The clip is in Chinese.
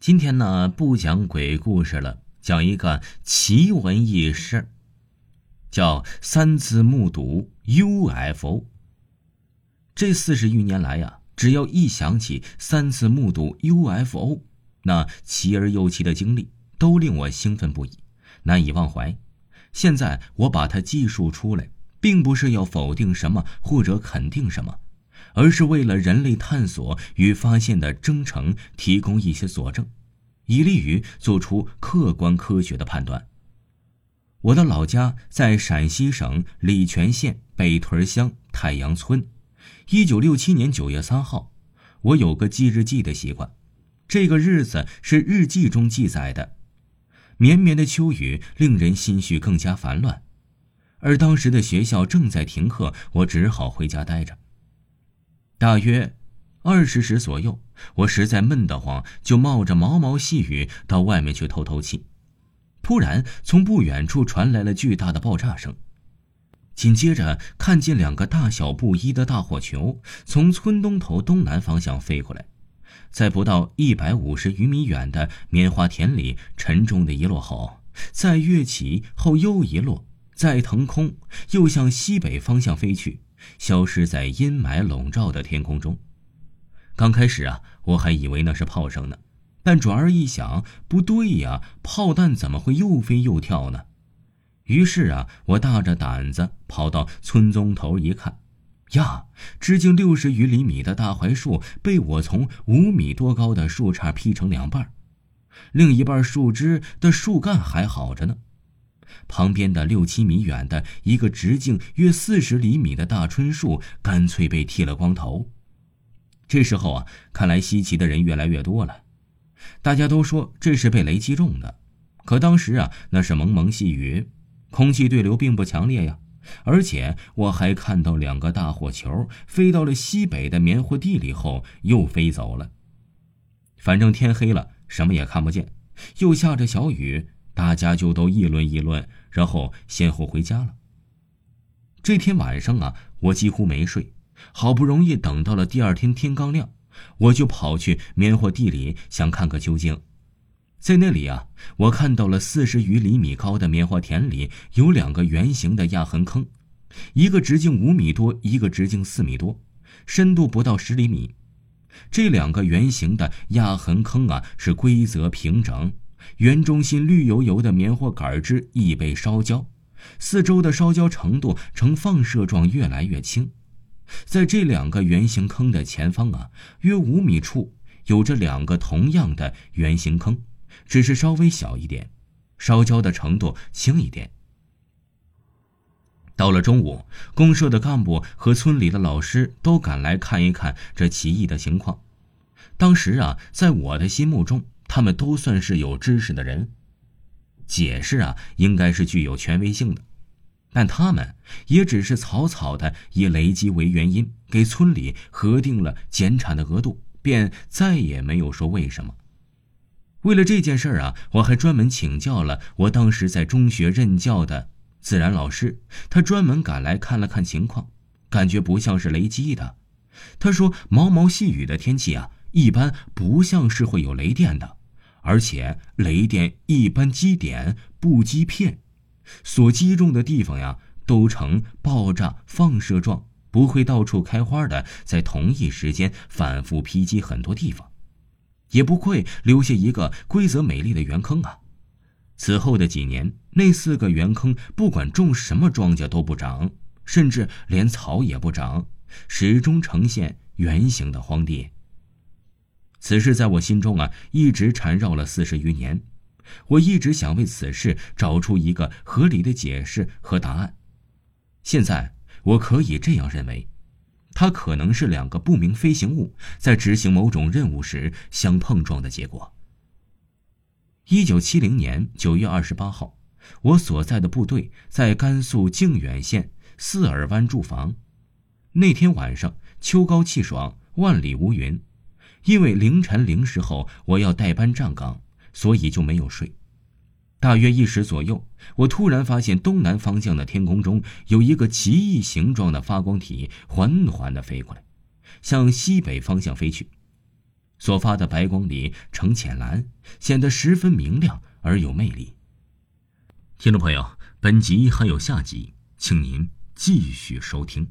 今天呢，不讲鬼故事了，讲一个奇闻异事，叫三次目睹 UFO。这四十余年来呀，只要一想起三次目睹 UFO，那奇而又奇的经历都令我兴奋不已，难以忘怀。现在我把它记述出来，并不是要否定什么或者肯定什么。而是为了人类探索与发现的征程提供一些佐证，以利于做出客观科学的判断。我的老家在陕西省礼泉县北屯乡太阳村。一九六七年九月三号，我有个记日记的习惯，这个日子是日记中记载的。绵绵的秋雨令人心绪更加烦乱，而当时的学校正在停课，我只好回家待着。大约二十时左右，我实在闷得慌，就冒着毛毛细雨到外面去透透气。突然，从不远处传来了巨大的爆炸声，紧接着看见两个大小不一的大火球从村东头东南方向飞过来，在不到一百五十余米远的棉花田里沉重的一落后，再跃起后又一落，再腾空，又向西北方向飞去。消失在阴霾笼罩的天空中。刚开始啊，我还以为那是炮声呢，但转而一想，不对呀，炮弹怎么会又飞又跳呢？于是啊，我大着胆子跑到村中头一看，呀，直径六十余厘米的大槐树被我从五米多高的树杈劈成两半，另一半树枝的树干还好着呢。旁边的六七米远的一个直径约四十厘米的大椿树，干脆被剃了光头。这时候啊，看来稀奇的人越来越多了。大家都说这是被雷击中的，可当时啊，那是蒙蒙细雨，空气对流并不强烈呀。而且我还看到两个大火球飞到了西北的棉花地里后又飞走了。反正天黑了，什么也看不见，又下着小雨。大家就都议论议论，然后先后回家了。这天晚上啊，我几乎没睡，好不容易等到了第二天天刚亮，我就跑去棉花地里想看个究竟。在那里啊，我看到了四十余厘米高的棉花田里有两个圆形的压痕坑，一个直径五米多，一个直径四米多，深度不到十厘米。这两个圆形的压痕坑啊，是规则平整。圆中心绿油油的棉花杆枝已被烧焦，四周的烧焦程度呈放射状，越来越轻。在这两个圆形坑的前方啊，约五米处有着两个同样的圆形坑，只是稍微小一点，烧焦的程度轻一点。到了中午，公社的干部和村里的老师都赶来看一看这奇异的情况。当时啊，在我的心目中。他们都算是有知识的人，解释啊应该是具有权威性的，但他们也只是草草的以雷击为原因给村里核定了减产的额度，便再也没有说为什么。为了这件事啊，我还专门请教了我当时在中学任教的自然老师，他专门赶来看了看情况，感觉不像是雷击的。他说毛毛细雨的天气啊，一般不像是会有雷电的。而且雷电一般击点不击片，所击中的地方呀，都呈爆炸放射状，不会到处开花的，在同一时间反复劈击很多地方，也不会留下一个规则美丽的圆坑啊。此后的几年，那四个圆坑不管种什么庄稼都不长，甚至连草也不长，始终呈现圆形的荒地。此事在我心中啊，一直缠绕了四十余年。我一直想为此事找出一个合理的解释和答案。现在我可以这样认为，它可能是两个不明飞行物在执行某种任务时相碰撞的结果。一九七零年九月二十八号，我所在的部队在甘肃靖远县四耳湾驻防。那天晚上，秋高气爽，万里无云。因为凌晨零时后我要带班站岗，所以就没有睡。大约一时左右，我突然发现东南方向的天空中有一个奇异形状的发光体缓缓地飞过来，向西北方向飞去。所发的白光里呈浅蓝，显得十分明亮而有魅力。听众朋友，本集还有下集，请您继续收听。